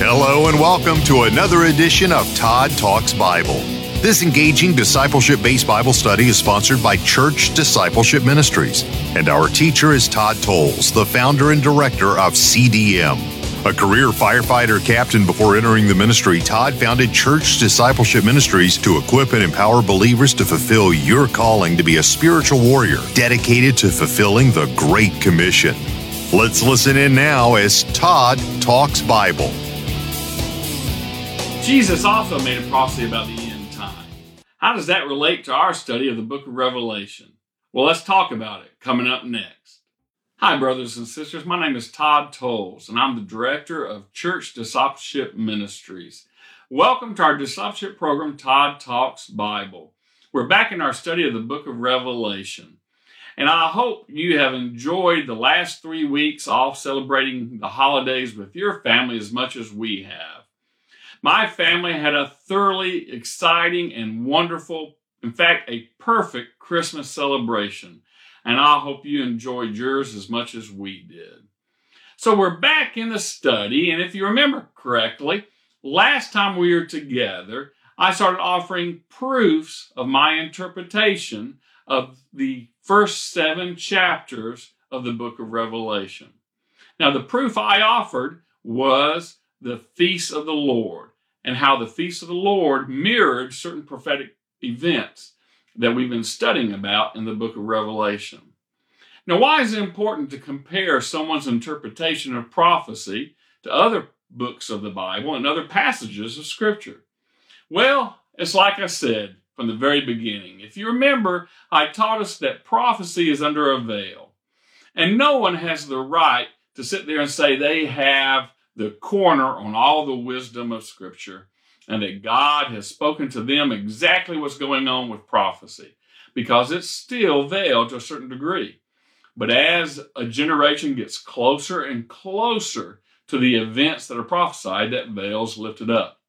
Hello and welcome to another edition of Todd Talks Bible. This engaging discipleship based Bible study is sponsored by Church Discipleship Ministries, and our teacher is Todd Tolles, the founder and director of CDM. A career firefighter captain before entering the ministry, Todd founded Church Discipleship Ministries to equip and empower believers to fulfill your calling to be a spiritual warrior dedicated to fulfilling the Great Commission. Let's listen in now as Todd talks Bible. Jesus also made a prophecy about the end time. How does that relate to our study of the book of Revelation? Well, let's talk about it coming up next. Hi, brothers and sisters. My name is Todd Tolles, and I'm the director of Church Discipleship Ministries. Welcome to our discipleship program, Todd Talks Bible. We're back in our study of the book of Revelation. And I hope you have enjoyed the last three weeks off celebrating the holidays with your family as much as we have. My family had a thoroughly exciting and wonderful, in fact, a perfect Christmas celebration. And I hope you enjoyed yours as much as we did. So we're back in the study. And if you remember correctly, last time we were together, I started offering proofs of my interpretation of the first seven chapters of the book of Revelation. Now, the proof I offered was the feast of the Lord and how the feast of the Lord mirrored certain prophetic events that we've been studying about in the book of Revelation. Now, why is it important to compare someone's interpretation of prophecy to other books of the Bible and other passages of Scripture? Well, it's like I said from the very beginning. If you remember, I taught us that prophecy is under a veil, and no one has the right to sit there and say they have the corner on all the wisdom of Scripture and that God has spoken to them exactly what's going on with prophecy because it's still veiled to a certain degree. But as a generation gets closer and closer to the events that are prophesied, that veil's lifted up.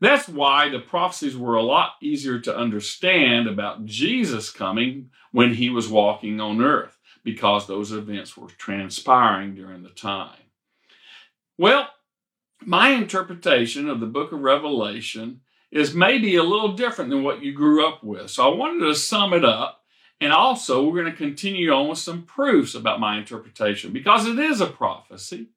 That's why the prophecies were a lot easier to understand about Jesus coming when he was walking on earth because those events were transpiring during the time. Well, my interpretation of the book of Revelation is maybe a little different than what you grew up with. So I wanted to sum it up. And also, we're going to continue on with some proofs about my interpretation because it is a prophecy.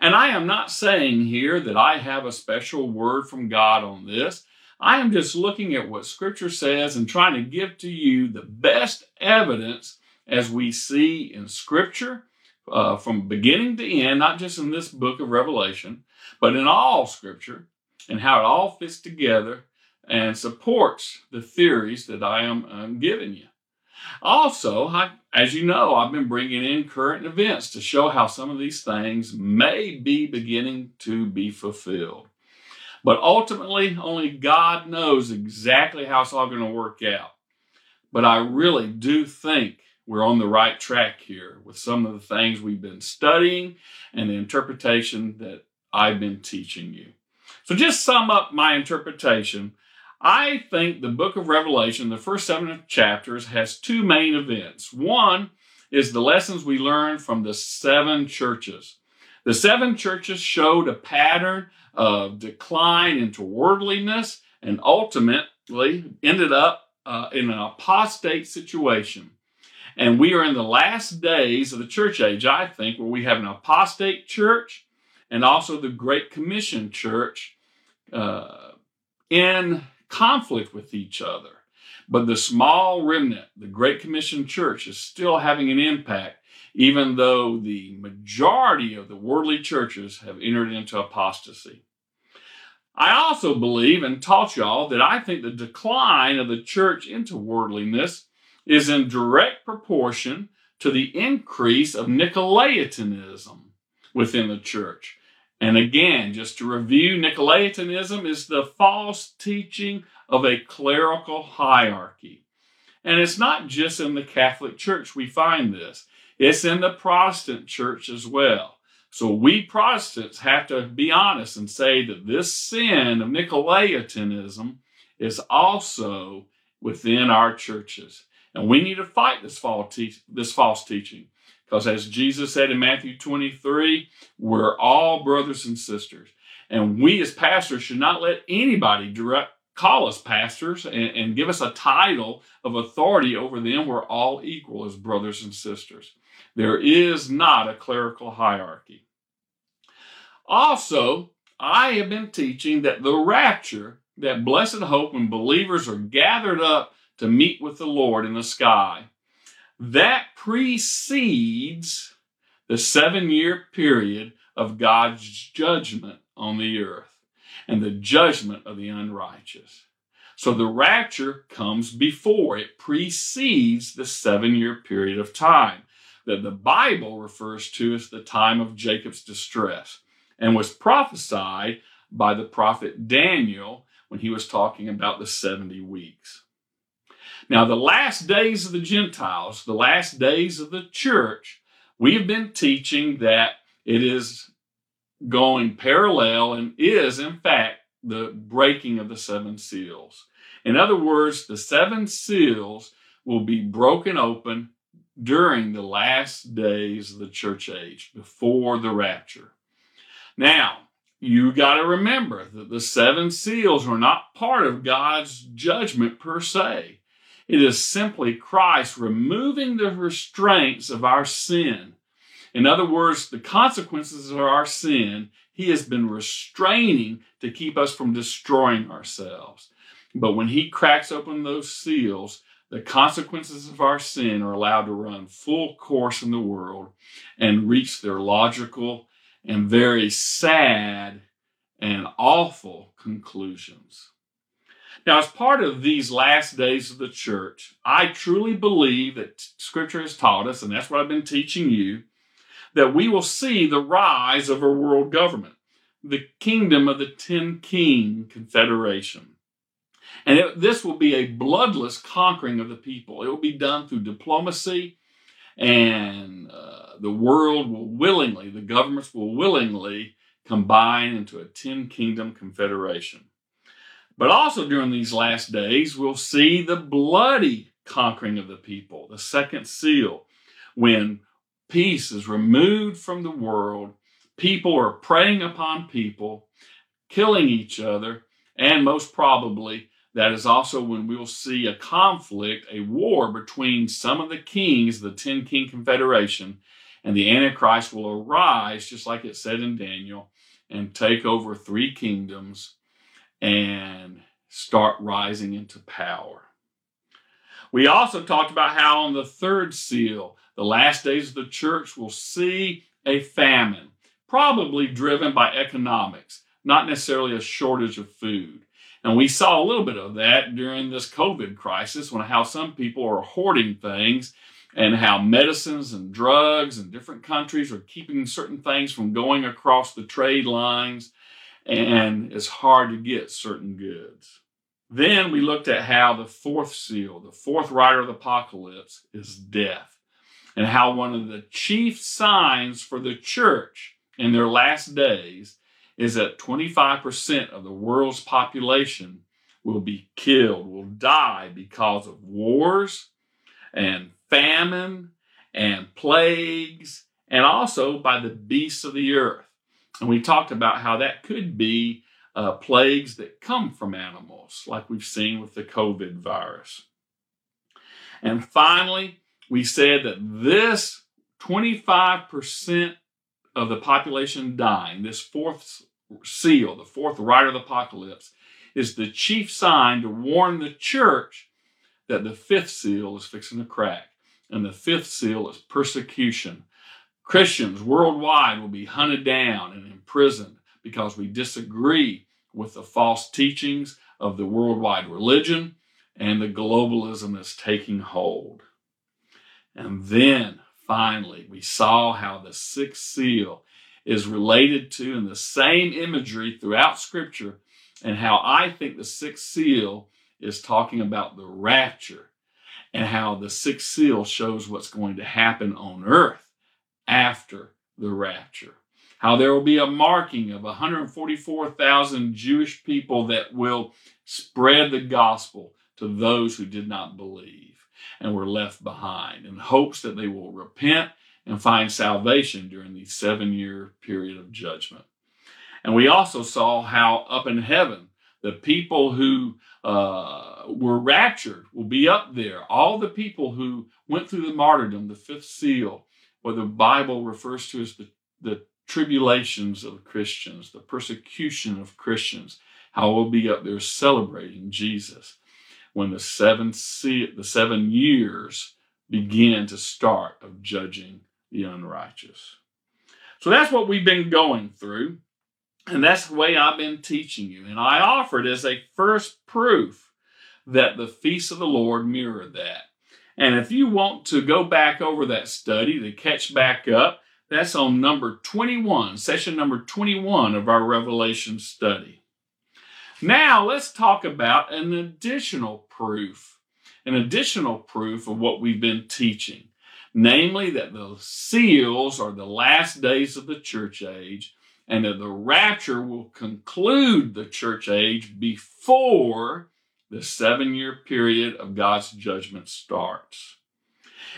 And I am not saying here that I have a special word from God on this. I am just looking at what Scripture says and trying to give to you the best evidence as we see in Scripture uh, from beginning to end, not just in this book of Revelation, but in all Scripture, and how it all fits together and supports the theories that I am um, giving you. Also, I, as you know, I've been bringing in current events to show how some of these things may be beginning to be fulfilled. But ultimately, only God knows exactly how it's all going to work out. But I really do think we're on the right track here with some of the things we've been studying and the interpretation that I've been teaching you. So, just sum up my interpretation. I think the book of Revelation, the first seven chapters, has two main events. One is the lessons we learned from the seven churches. The seven churches showed a pattern of decline into worldliness and ultimately ended up uh, in an apostate situation. And we are in the last days of the church age, I think, where we have an apostate church and also the Great Commission church uh, in conflict with each other. But the small remnant, the Great Commission church, is still having an impact, even though the majority of the worldly churches have entered into apostasy. I also believe and taught y'all that I think the decline of the church into worldliness is in direct proportion to the increase of Nicolaitanism within the church. And again, just to review, Nicolaitanism is the false teaching of a clerical hierarchy. And it's not just in the Catholic Church we find this, it's in the Protestant church as well. So we Protestants have to be honest and say that this sin of Nicolaitanism is also within our churches. And we need to fight this, this false teaching. Because as Jesus said in Matthew 23, we're all brothers and sisters. And we as pastors should not let anybody direct call us pastors and, and give us a title of authority over them. We're all equal as brothers and sisters. There is not a clerical hierarchy. Also, I have been teaching that the rapture, that blessed hope when believers are gathered up to meet with the Lord in the sky, that precedes the seven year period of God's judgment on the earth and the judgment of the unrighteous. So the rapture comes before, it precedes the seven year period of time that the Bible refers to as the time of Jacob's distress and was prophesied by the prophet Daniel when he was talking about the 70 weeks. Now, the last days of the Gentiles, the last days of the church, we have been teaching that it is going parallel and is, in fact, the breaking of the seven seals. In other words, the seven seals will be broken open during the last days of the church age, before the rapture. Now, you got to remember that the seven seals are not part of God's judgment per se. It is simply Christ removing the restraints of our sin in other words, the consequences of our sin, He has been restraining to keep us from destroying ourselves. But when He cracks open those seals, the consequences of our sin are allowed to run full course in the world and reach their logical and very sad and awful conclusions. Now, as part of these last days of the church, I truly believe that Scripture has taught us, and that's what I've been teaching you, that we will see the rise of a world government, the kingdom of the Ten King Confederation. And it, this will be a bloodless conquering of the people. It will be done through diplomacy, and uh, the world will willingly, the governments will willingly combine into a Ten Kingdom Confederation. But also during these last days, we'll see the bloody conquering of the people, the second seal, when peace is removed from the world. People are preying upon people, killing each other, and most probably that is also when we will see a conflict, a war between some of the kings, the Ten King Confederation, and the Antichrist will arise, just like it said in Daniel, and take over three kingdoms and start rising into power. We also talked about how on the third seal, the last days of the church will see a famine, probably driven by economics, not necessarily a shortage of food. And we saw a little bit of that during this COVID crisis when how some people are hoarding things and how medicines and drugs in different countries are keeping certain things from going across the trade lines and it's hard to get certain goods. Then we looked at how the fourth seal, the fourth rider of the apocalypse, is death and how one of the chief signs for the church in their last days is that 25% of the world's population will be killed, will die because of wars and famine and plagues, and also by the beasts of the earth. And we talked about how that could be uh, plagues that come from animals, like we've seen with the COVID virus. And finally, we said that this 25% of the population dying, this fourth seal, the fourth rider of the apocalypse, is the chief sign to warn the church that the fifth seal is fixing to crack. And the fifth seal is persecution. Christians worldwide will be hunted down and imprisoned because we disagree with the false teachings of the worldwide religion and the globalism that's taking hold. And then finally, we saw how the sixth seal is related to in the same imagery throughout Scripture, and how I think the sixth seal is talking about the rapture, and how the sixth seal shows what's going to happen on earth after the rapture. How there will be a marking of 144,000 Jewish people that will spread the gospel to those who did not believe and were left behind in hopes that they will repent and find salvation during the seven year period of judgment. And we also saw how up in heaven, the people who uh, were raptured will be up there. All the people who went through the martyrdom, the fifth seal, what the Bible refers to as the, the tribulations of Christians, the persecution of Christians, how we'll be up there celebrating Jesus when the seven se- the seven years begin to start of judging the unrighteous. So that's what we've been going through, and that's the way I've been teaching you. And I offered as a first proof that the feasts of the Lord mirror that. And if you want to go back over that study to catch back up, that's on number 21, session number 21 of our Revelation study. Now let's talk about an additional proof, an additional proof of what we've been teaching, namely that the seals are the last days of the church age and that the rapture will conclude the church age before the seven year period of God's judgment starts.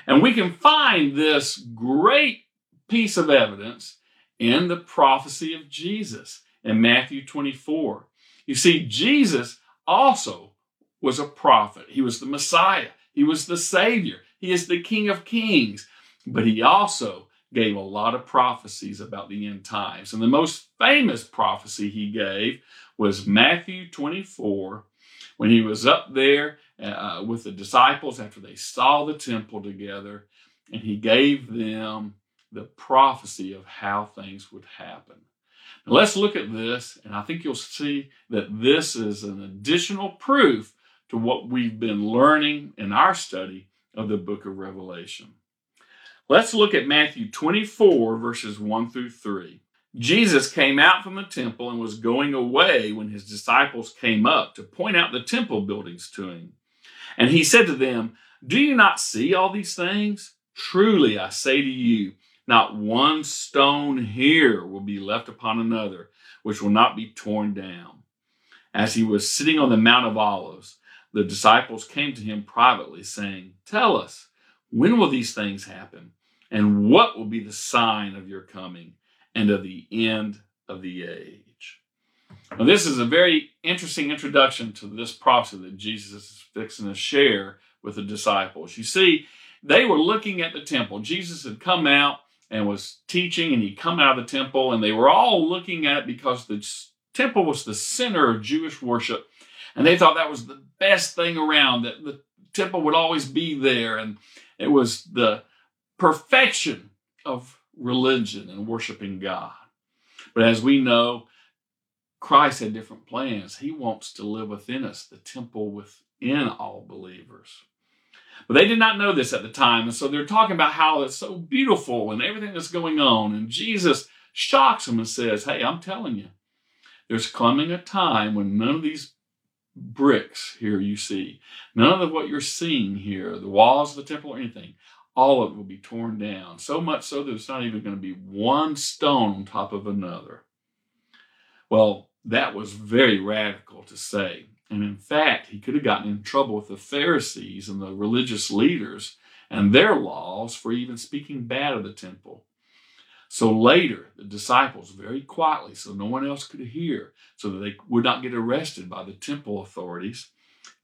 And we can find this great piece of evidence in the prophecy of Jesus in Matthew 24. You see, Jesus also was a prophet. He was the Messiah. He was the Savior. He is the King of Kings. But he also gave a lot of prophecies about the end times. And the most famous prophecy he gave was Matthew 24, when he was up there uh, with the disciples after they saw the temple together, and he gave them the prophecy of how things would happen. Now let's look at this, and I think you'll see that this is an additional proof to what we've been learning in our study of the book of Revelation. Let's look at Matthew 24, verses 1 through 3. Jesus came out from the temple and was going away when his disciples came up to point out the temple buildings to him. And he said to them, Do you not see all these things? Truly, I say to you, not one stone here will be left upon another, which will not be torn down. As he was sitting on the Mount of Olives, the disciples came to him privately, saying, Tell us, when will these things happen? And what will be the sign of your coming and of the end of the age? Now, this is a very interesting introduction to this prophecy that Jesus is fixing to share with the disciples. You see, they were looking at the temple. Jesus had come out and was teaching, and he'd come out of the temple, and they were all looking at it because the temple was the center of Jewish worship. And they thought that was the best thing around, that the temple would always be there. And it was the perfection of religion and worshiping God. But as we know, Christ had different plans. He wants to live within us, the temple within all believers. But they did not know this at the time. And so they're talking about how it's so beautiful and everything that's going on. And Jesus shocks them and says, Hey, I'm telling you, there's coming a time when none of these bricks here you see, none of what you're seeing here, the walls of the temple or anything, all of it will be torn down. So much so that there's not even going to be one stone on top of another. Well, that was very radical to say. And in fact, he could have gotten in trouble with the Pharisees and the religious leaders and their laws for even speaking bad of the temple. So later, the disciples, very quietly, so no one else could hear, so that they would not get arrested by the temple authorities,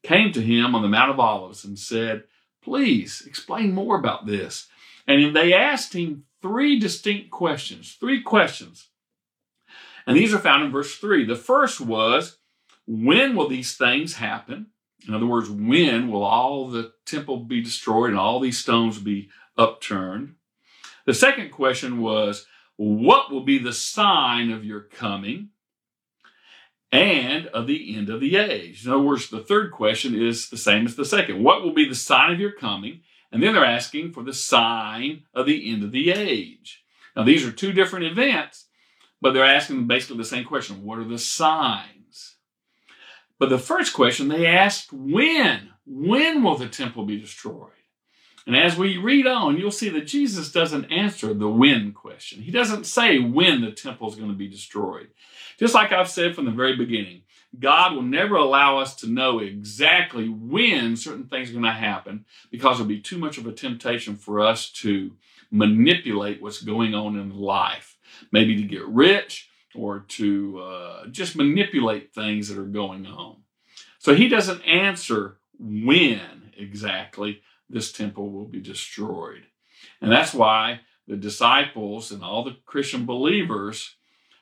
came to him on the Mount of Olives and said, Please explain more about this. And they asked him three distinct questions, three questions. And these are found in verse 3. The first was, When will these things happen? In other words, when will all the temple be destroyed and all these stones be upturned? The second question was, What will be the sign of your coming? And of the end of the age. In other words, the third question is the same as the second. What will be the sign of your coming? And then they're asking for the sign of the end of the age. Now, these are two different events, but they're asking basically the same question What are the signs? But the first question they asked, When? When will the temple be destroyed? And as we read on, you'll see that Jesus doesn't answer the when question. He doesn't say when the temple is going to be destroyed. Just like I've said from the very beginning, God will never allow us to know exactly when certain things are going to happen because it'll be too much of a temptation for us to manipulate what's going on in life. Maybe to get rich or to uh, just manipulate things that are going on. So he doesn't answer when exactly this temple will be destroyed. And that's why the disciples and all the Christian believers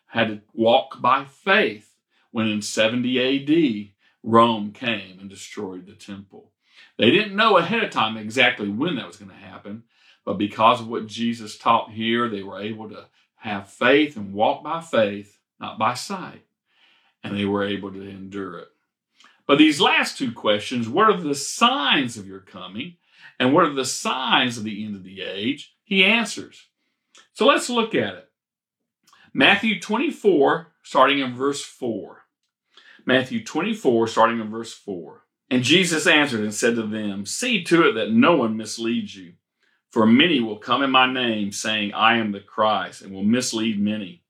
had to walk by faith when in 70 AD Rome came and destroyed the temple. They didn't know ahead of time exactly when that was going to happen, but because of what Jesus taught here, they were able to have faith and walk by faith, not by sight. And they were able to endure it. But these last two questions what are the signs of your coming? And what are the signs of the end of the age? He answers. So let's look at it. Matthew 24, starting in verse 4. Matthew 24, starting in verse 4. And Jesus answered and said to them, See to it that no one misleads you. For many will come in my name, saying, I am the Christ, and will mislead many.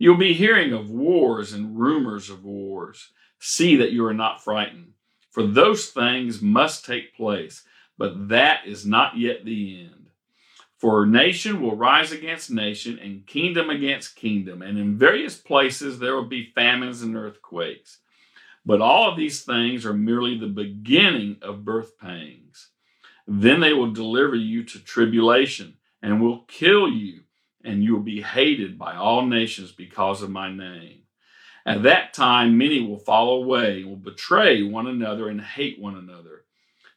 You'll be hearing of wars and rumors of wars. See that you are not frightened, for those things must take place, but that is not yet the end. For nation will rise against nation, and kingdom against kingdom, and in various places there will be famines and earthquakes. But all of these things are merely the beginning of birth pangs. Then they will deliver you to tribulation and will kill you, and you will be hated by all nations because of my name. At that time, many will fall away, will betray one another, and hate one another.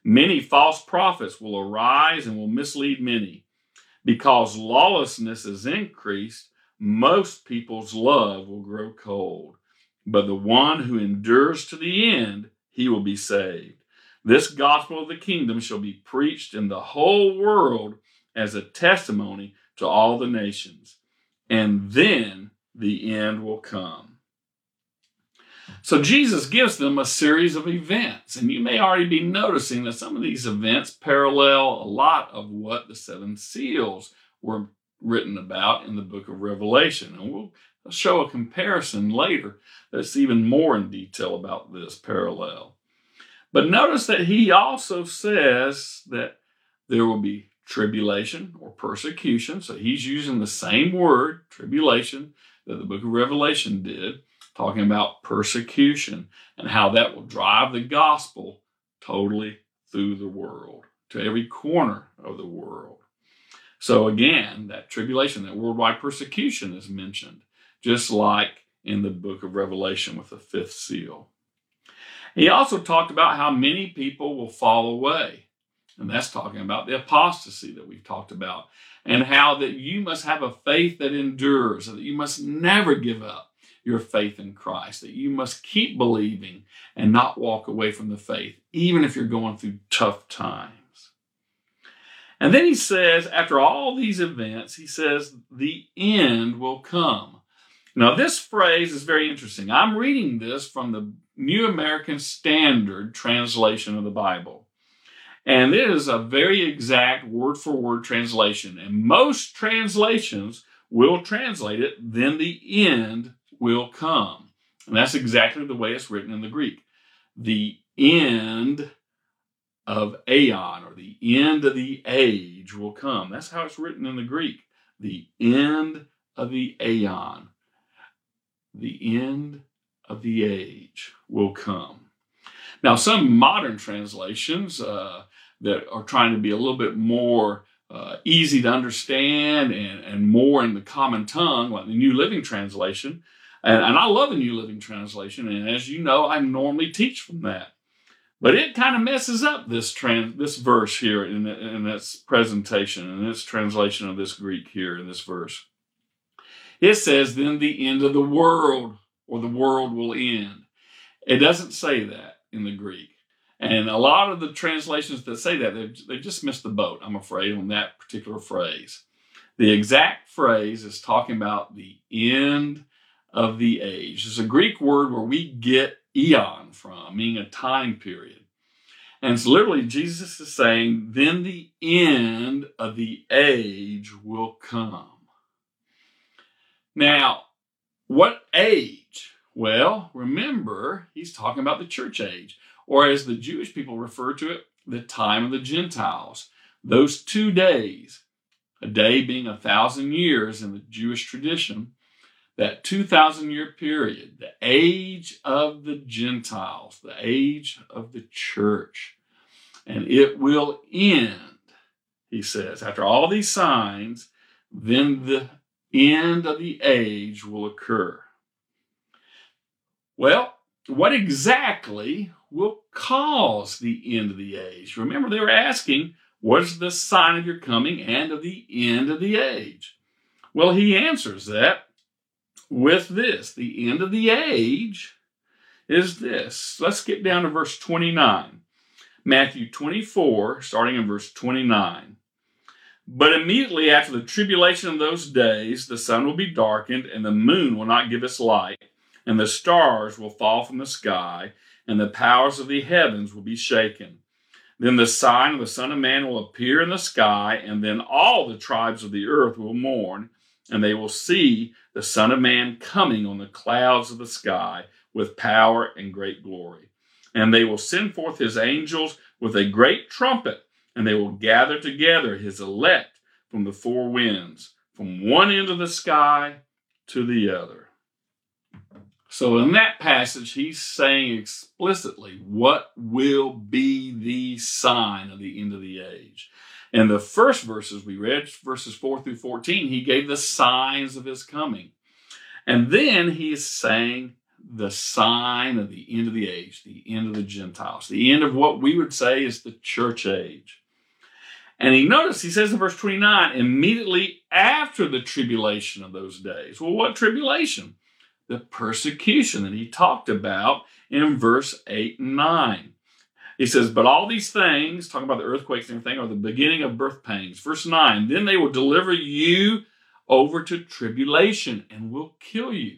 Many false prophets will arise and will mislead many. Because lawlessness is increased, most people's love will grow cold. But the one who endures to the end, he will be saved. This gospel of the kingdom shall be preached in the whole world as a testimony to all the nations, and then the end will come. So Jesus gives them a series of events, and you may already be noticing that some of these events parallel a lot of what the seven seals were written about in the book of Revelation. And we'll show a comparison later that's even more in detail about this parallel. But notice that he also says that there will be tribulation or persecution. So he's using the same word, tribulation, that the book of Revelation did, talking about persecution and how that will drive the gospel totally through the world, to every corner of the world. So again, that tribulation, that worldwide persecution is mentioned, just like in the book of Revelation with the fifth seal. He also talked about how many people will fall away. And that's talking about the apostasy that we've talked about, and how that you must have a faith that endures, and that you must never give up your faith in Christ, that you must keep believing and not walk away from the faith, even if you're going through tough times. And then he says, after all these events, he says, the end will come. Now, this phrase is very interesting. I'm reading this from the New American Standard translation of the Bible. And it is a very exact word for word translation. And most translations will translate it, then the end will come. And that's exactly the way it's written in the Greek. The end of aeon or the end of the age will come. That's how it's written in the Greek. The end of the aeon. The end of the age will come. Now, some modern translations uh, that are trying to be a little bit more uh, easy to understand and, and more in the common tongue, like the New Living Translation, and, and I love the New Living Translation, and as you know, I normally teach from that. But it kind of messes up this trans, this verse here in, in its presentation and its translation of this Greek here in this verse. It says, then the end of the world or the world will end. It doesn't say that in the Greek. And a lot of the translations that say that, they've, they just missed the boat, I'm afraid, on that particular phrase. The exact phrase is talking about the end of the age. It's a Greek word where we get eon from, meaning a time period. And it's literally Jesus is saying, then the end of the age will come. Now, what age? Well, remember, he's talking about the church age, or as the Jewish people refer to it, the time of the Gentiles. Those two days, a day being a thousand years in the Jewish tradition, that 2,000 year period, the age of the Gentiles, the age of the church. And it will end, he says. After all these signs, then the end of the age will occur. Well, what exactly will cause the end of the age? Remember, they were asking, what is the sign of your coming and of the end of the age? Well, he answers that with this the end of the age is this. Let's skip down to verse 29. Matthew 24, starting in verse 29. But immediately after the tribulation of those days, the sun will be darkened, and the moon will not give its light, and the stars will fall from the sky, and the powers of the heavens will be shaken. Then the sign of the Son of Man will appear in the sky, and then all the tribes of the earth will mourn and they will see the Son of Man coming on the clouds of the sky with power and great glory. And they will send forth his angels with a great trumpet, and they will gather together his elect from the four winds, from one end of the sky to the other. So, in that passage, he's saying explicitly what will be the sign of the end of the age. In the first verses we read, verses 4 through 14, he gave the signs of his coming. And then he is saying the sign of the end of the age, the end of the Gentiles, the end of what we would say is the church age. And he noticed, he says in verse 29, immediately after the tribulation of those days. Well, what tribulation? The persecution that he talked about in verse 8 and 9. He says, But all these things, talking about the earthquakes and everything, are the beginning of birth pains. Verse 9, then they will deliver you over to tribulation and will kill you.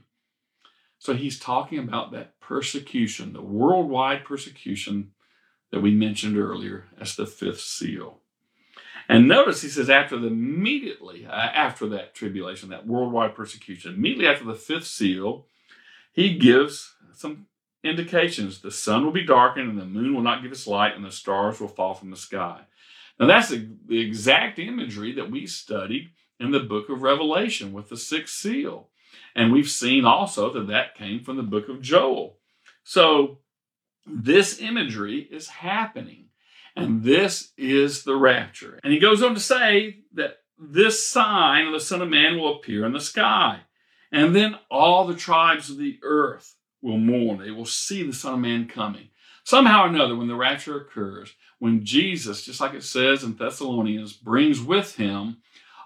So he's talking about that persecution, the worldwide persecution that we mentioned earlier as the fifth seal. And notice he says after the immediately uh, after that tribulation, that worldwide persecution, immediately after the fifth seal, he gives some indications the sun will be darkened and the moon will not give its light and the stars will fall from the sky. Now, that's the, exact imagery that we studied in the book of Revelation with the sixth seal. And we've seen also that that came from the book of Joel. So, this imagery is happening, and this is the rapture. And he goes on to say that this sign of the Son of Man will appear in the sky, and then all the tribes of the earth will mourn. They will see the Son of Man coming. Somehow or another, when the rapture occurs, when Jesus, just like it says in Thessalonians, brings with him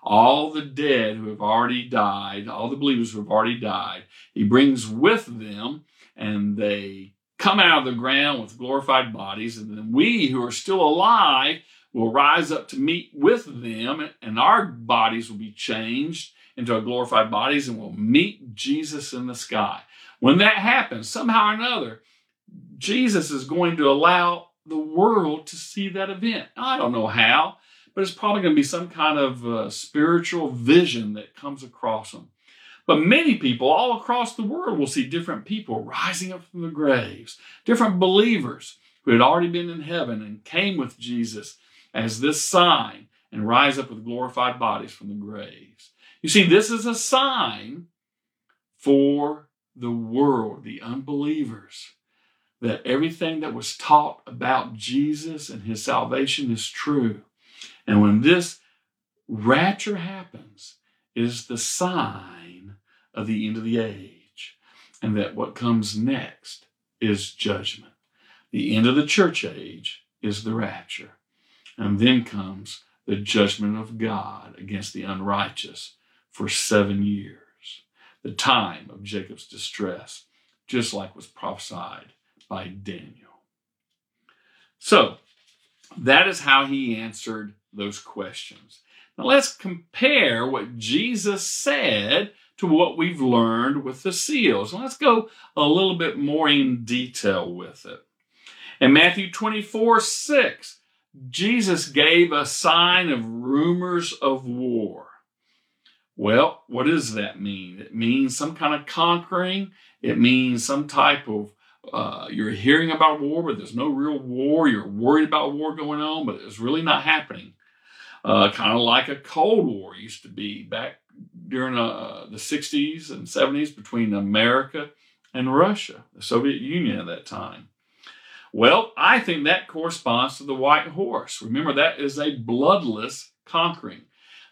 all the dead who have already died, all the believers who have already died, he brings with them and they come out of the ground with glorified bodies. And then we who are still alive will rise up to meet with them, and our bodies will be changed into our glorified bodies, and we'll meet Jesus in the sky. When that happens, somehow or another, Jesus is going to allow the world to see that event. I don't know how, but it's probably going to be some kind of uh, spiritual vision that comes across them. But many people all across the world will see different people rising up from the graves, different believers who had already been in heaven and came with Jesus as this sign and rise up with glorified bodies from the graves. You see, this is a sign for the world, the unbelievers, that everything that was taught about Jesus and his salvation is true. And when this rapture happens, it is the sign of the end of the age, and that what comes next is judgment. The end of the church age is the rapture, and then comes the judgment of God against the unrighteous for seven years the time of Jacob's distress, just like was prophesied by Daniel. So, that is how he answered those questions. Now, let's compare what Jesus said to what we've learned with the seals. And let's go a little bit more in detail with it. In Matthew 24 6, Jesus gave a sign of rumors of war. Well, what does that mean? It means some kind of conquering. It means some type of, uh, you're hearing about war, but there's no real war. You're worried about war going on, but it's really not happening. Uh, kind of like a Cold War used to be back during uh, the 60s and 70s between America and Russia, the Soviet Union at that time. Well, I think that corresponds to the white horse. Remember, that is a bloodless conquering.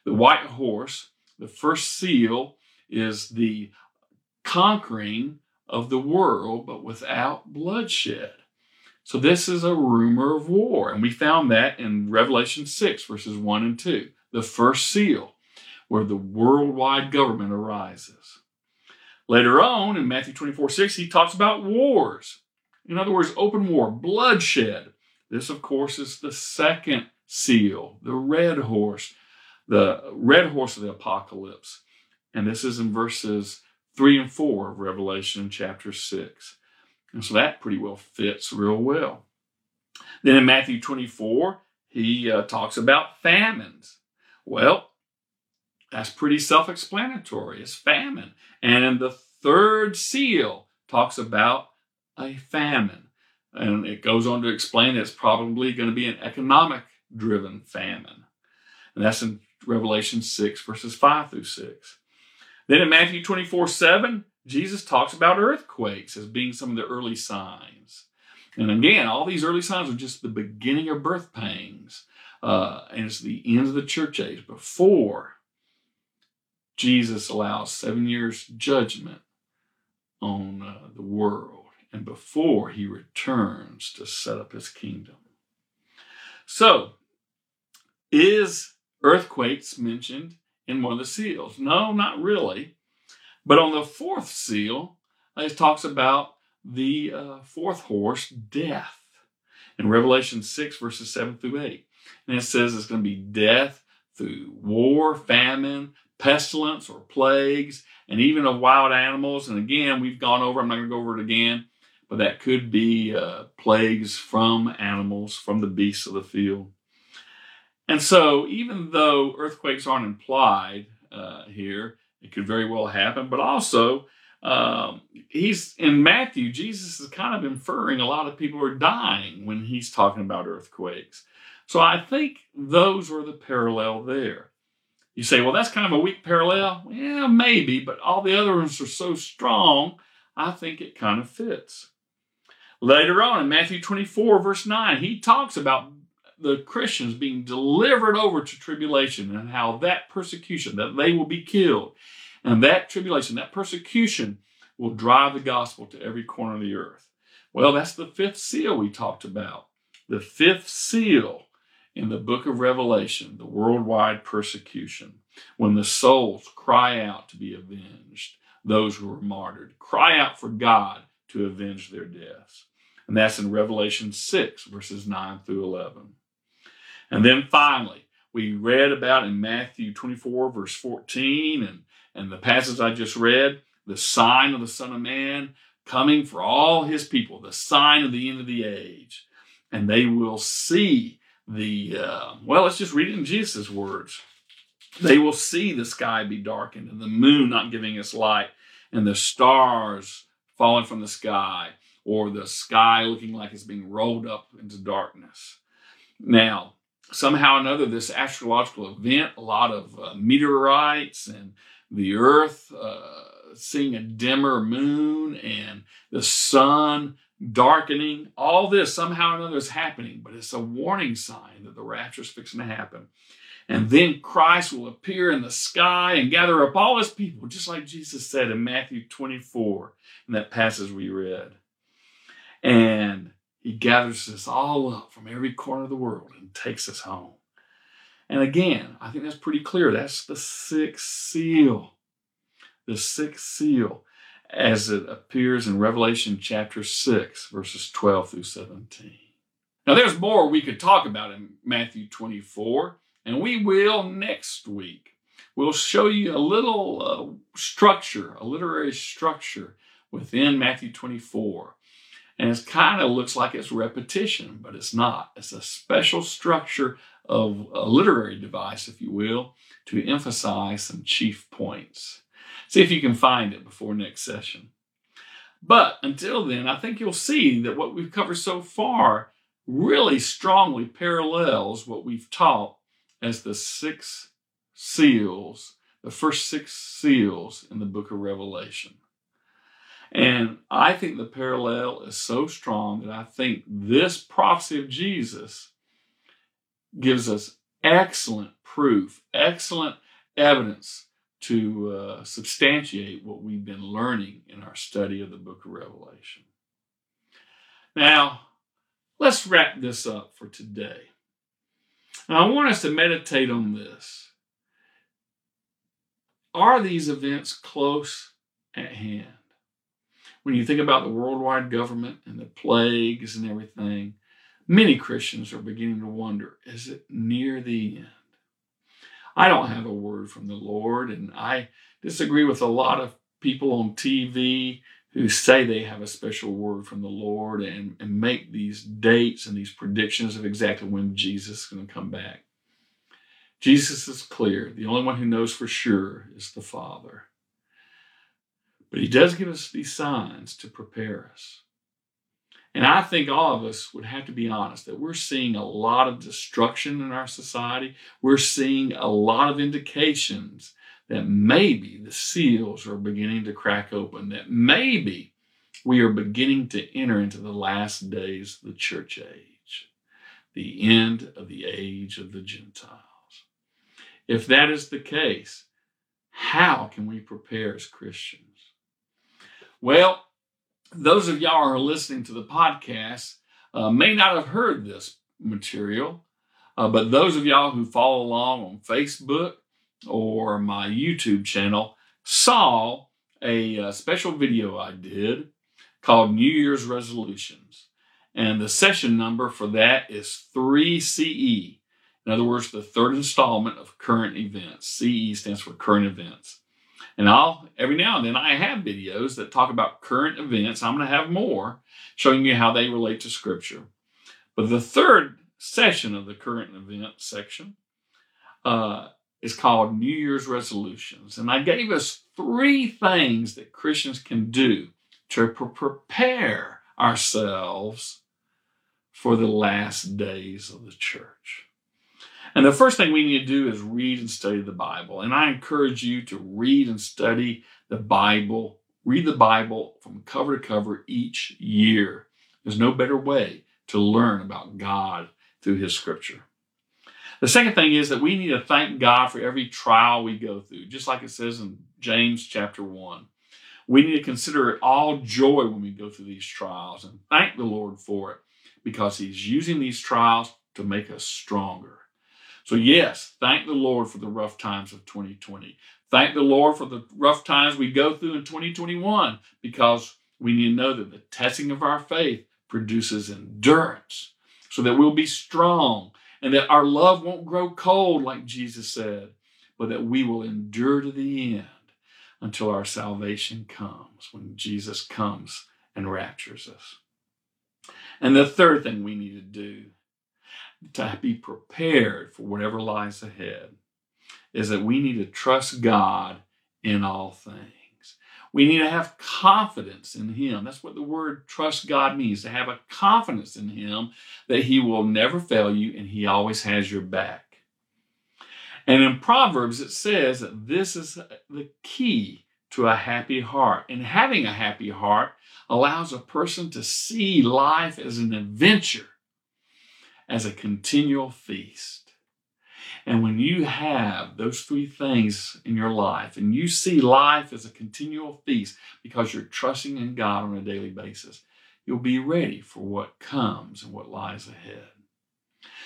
The white horse, the first seal, is the conquering of the world, but without bloodshed. So this is a rumor of war. And we found that in Revelation 6, verses 1 and 2, the first seal, where the worldwide government arises. Later on, in Matthew 24, 6, he talks about wars. In other words, open war, bloodshed. This, of course, is the second seal, the red horse, the red horse of the apocalypse. And this is in verses 3 and 4 of Revelation chapter 6. And so that pretty well fits real well. Then in Matthew 24, he uh, talks about famines. Well, that's pretty self explanatory. It's famine. And the third seal, talks about a famine. And it goes on to explain it's probably going to be an economic driven famine. And that's in Revelation 6, verses 5 through 6. Then in Matthew 24, 7, Jesus talks about earthquakes as being some of the early signs. And again, all these early signs are just the beginning of birth pangs. Uh, and it's the end of the church age before Jesus allows seven years judgment on uh, the world and before he returns to set up his kingdom. So, is earthquakes mentioned in one of the seals? No, not really. But on the fourth seal, it talks about the uh, fourth horse, death, in Revelation 6, verses 7 through 8. And it says it's going to be death through war, famine, pestilence, or plagues, and even of wild animals. And again, we've gone over, I'm not going to go over it again, but that could be uh, plagues from animals, from the beasts of the field. And so, even though earthquakes aren't implied uh, here, it could very well happen. But also, um, he's in Matthew, Jesus is kind of inferring a lot of people are dying when he's talking about earthquakes. So I think those are the parallel there. You say, well, that's kind of a weak parallel. Yeah, maybe, but all the other ones are so strong, I think it kind of fits. Later on in Matthew 24, verse 9, he talks about the Christians being delivered over to tribulation and how that persecution, that they will be killed. And that tribulation, that persecution will drive the gospel to every corner of the earth. Well, that's the fifth seal we talked about. The fifth seal in the book of Revelation, the worldwide persecution, when the souls cry out to be avenged, those who were martyred, cry out for God to avenge their deaths. And that's in Revelation 6, verses 9 through 11. And then finally, we read about in Matthew 24, verse 14, and, and the passage I just read, the sign of the Son of Man coming for all his people, the sign of the end of the age. And they will see the, uh, well, let's just read it in Jesus' words. They will see the sky be darkened and the moon not giving its light and the stars falling from the sky or the sky looking like it's being rolled up into darkness. Now, somehow or another, this astrological event, a lot of uh, meteorites and the earth uh, seeing a dimmer moon and the sun darkening, all this somehow or another is happening, but it's a warning sign that the rapture is fixing to happen. And then Christ will appear in the sky and gather up all his people, just like Jesus said in Matthew 24 in that passage we read. And he gathers us all up from every corner of the world takes us home. And again, I think that's pretty clear. That's the sixth seal. The sixth seal as it appears in Revelation chapter 6, verses 12 through 17. Now, there's more we could talk about in Matthew 24, and we will next week. We'll show you a little uh, structure, a literary structure within Matthew 24. And it kind of looks like it's repetition, but it's not. It's a special structure of a literary device, if you will, to emphasize some chief points. See if you can find it before next session. But until then, I think you'll see that what we've covered so far really strongly parallels what we've taught as the six seals, the first six seals in the book of Revelation. And I think the parallel is so strong that I think this prophecy of Jesus gives us excellent proof, excellent evidence to uh, substantiate what we've been learning in our study of the book of Revelation. Now, let's wrap this up for today. Now, I want us to meditate on this. Are these events close at hand? When you think about the worldwide government and the plagues and everything, many Christians are beginning to wonder is it near the end? I don't have a word from the Lord, and I disagree with a lot of people on TV who say they have a special word from the Lord and, and make these dates and these predictions of exactly when Jesus is going to come back. Jesus is clear. The only one who knows for sure is the Father. But he does give us these signs to prepare us. And I think all of us would have to be honest that we're seeing a lot of destruction in our society. We're seeing a lot of indications that maybe the seals are beginning to crack open, that maybe we are beginning to enter into the last days of the church age, the end of the age of the Gentiles. If that is the case, how can we prepare as Christians? Well, those of y'all who are listening to the podcast uh, may not have heard this material, uh, but those of y'all who follow along on Facebook or my YouTube channel saw a, uh, special video I did called New Year's Resolutions. And the session number for that is 3CE. In other words, the third installment of current events. CE stands for current events. And I'll, every now and then, I have videos that talk about current events. I'm going to have more showing you how they relate to Scripture. But the third session of the current event section uh, is called New Year's resolutions. And I gave us three things that Christians can do to pre- prepare ourselves for the last days of the church. And the first thing we need to do is read and study the Bible. And I encourage you to read and study the Bible. Read the Bible from cover to cover each year. There's no better way to learn about God through His Scripture. The second thing is that we need to thank God for every trial we go through, just like it says in James chapter 1. We need to consider it all joy when we go through these trials and thank the Lord for it because He's using these trials to make us stronger. So, yes, thank the Lord for the rough times of 2020. Thank the Lord for the rough times we go through in 2021 because we need to know that the testing of our faith produces endurance so that we'll be strong and that our love won't grow cold, like Jesus said, but that we will endure to the end until our salvation comes, when Jesus comes and raptures us. And the third thing we need to do to be prepared for whatever lies ahead is that we need to trust God in all things. We need to have confidence in Him. That's what the word trust God means to have a confidence in Him that He will never fail you and He always has your back. And in Proverbs, it says that this is the key to a happy heart. And having a happy heart allows a person to see life as an adventure as a continual feast. And when you have those three things in your life and you see life as a continual feast because you're trusting in God on a daily basis, you'll be ready for what comes and what lies ahead.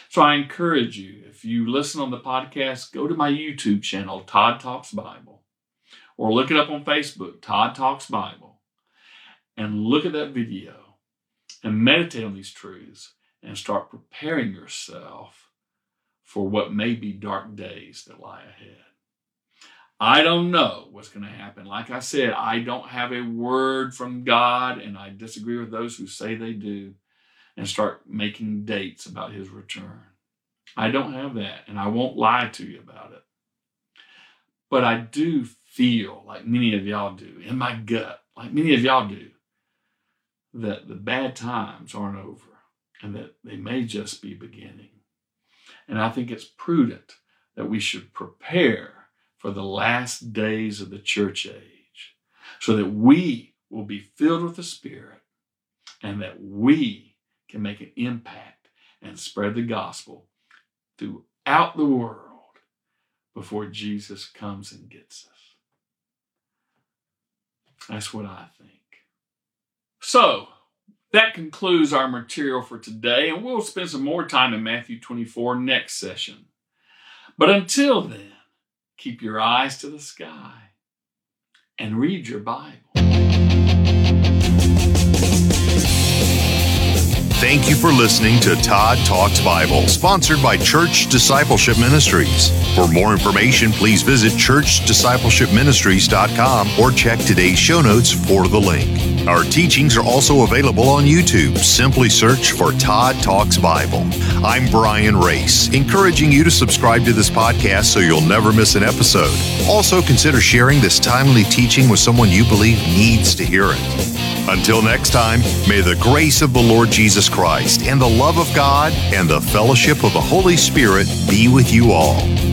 So I encourage you, if you listen on the podcast, go to my YouTube channel, Todd Talks Bible, or look it up on Facebook, Todd Talks Bible, and look at that video and meditate on these truths and start preparing yourself for what may be dark days that lie ahead. I don't know what's going to happen. Like I said, I don't have a word from God, and I disagree with those who say they do and start making dates about his return. I don't have that, and I won't lie to you about it. But I do feel, like many of y'all do, in my gut, like many of y'all do, that the bad times aren't over and that they may just be beginning. And I think it's prudent that we should prepare for the last days of the church age so that we will be filled with the Spirit and that we can make an impact and spread the gospel throughout the world before Jesus comes and gets us. That's what I think. So, that concludes our material for today, and we'll spend some more time in Matthew 24 next session. But until then, keep your eyes to the sky and read your Bible. Thank you for listening to Todd Talks Bible, sponsored by Church Discipleship Ministries. For more information, please visit churchdiscipleshipministries.com or check today's show notes for the link. Our teachings are also available on YouTube. Simply search for Todd Talks Bible. I'm Brian Race, encouraging you to subscribe to this podcast so you'll never miss an episode. Also, consider sharing this timely teaching with someone you believe needs to hear it. Until next time, may the grace of the Lord Jesus Christ and the love of God and the fellowship of the Holy Spirit be with you all.